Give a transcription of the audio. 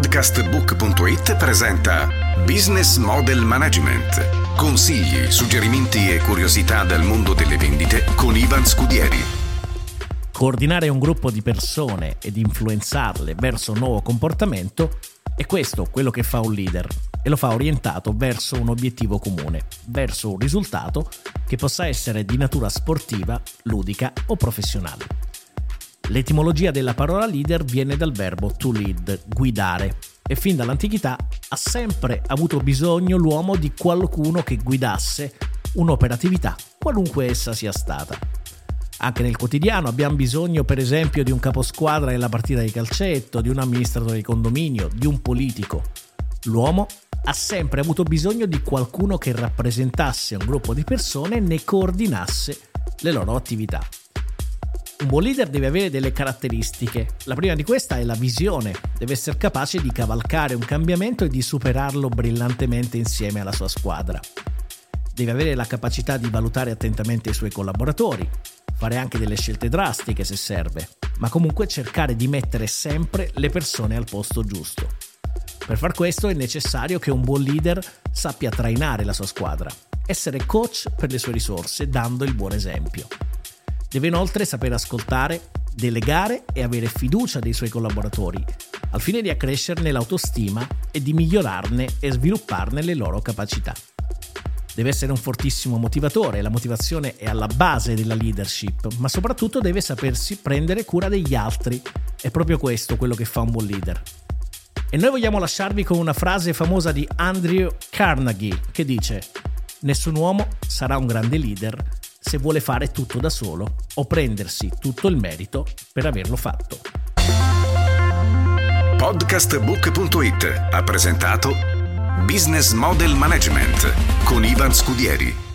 Podcastbook.it presenta Business Model Management. Consigli, suggerimenti e curiosità dal mondo delle vendite con Ivan Scudieri. Coordinare un gruppo di persone ed influenzarle verso un nuovo comportamento è questo quello che fa un leader e lo fa orientato verso un obiettivo comune, verso un risultato che possa essere di natura sportiva, ludica o professionale. L'etimologia della parola leader viene dal verbo to lead, guidare, e fin dall'antichità ha sempre avuto bisogno l'uomo di qualcuno che guidasse un'operatività, qualunque essa sia stata. Anche nel quotidiano abbiamo bisogno, per esempio, di un caposquadra nella partita di calcetto, di un amministratore di condominio, di un politico. L'uomo ha sempre avuto bisogno di qualcuno che rappresentasse un gruppo di persone e ne coordinasse le loro attività. Un buon leader deve avere delle caratteristiche. La prima di questa è la visione. Deve essere capace di cavalcare un cambiamento e di superarlo brillantemente insieme alla sua squadra. Deve avere la capacità di valutare attentamente i suoi collaboratori, fare anche delle scelte drastiche se serve, ma comunque cercare di mettere sempre le persone al posto giusto. Per far questo è necessario che un buon leader sappia trainare la sua squadra, essere coach per le sue risorse dando il buon esempio. Deve inoltre sapere ascoltare, delegare e avere fiducia dei suoi collaboratori, al fine di accrescerne l'autostima e di migliorarne e svilupparne le loro capacità. Deve essere un fortissimo motivatore, la motivazione è alla base della leadership, ma soprattutto deve sapersi prendere cura degli altri. È proprio questo quello che fa un buon leader. E noi vogliamo lasciarvi con una frase famosa di Andrew Carnegie che dice Nessun uomo sarà un grande leader se vuole fare tutto da solo o prendersi tutto il merito per averlo fatto. Podcastbook.it ha presentato Business Model Management con Ivan Scudieri.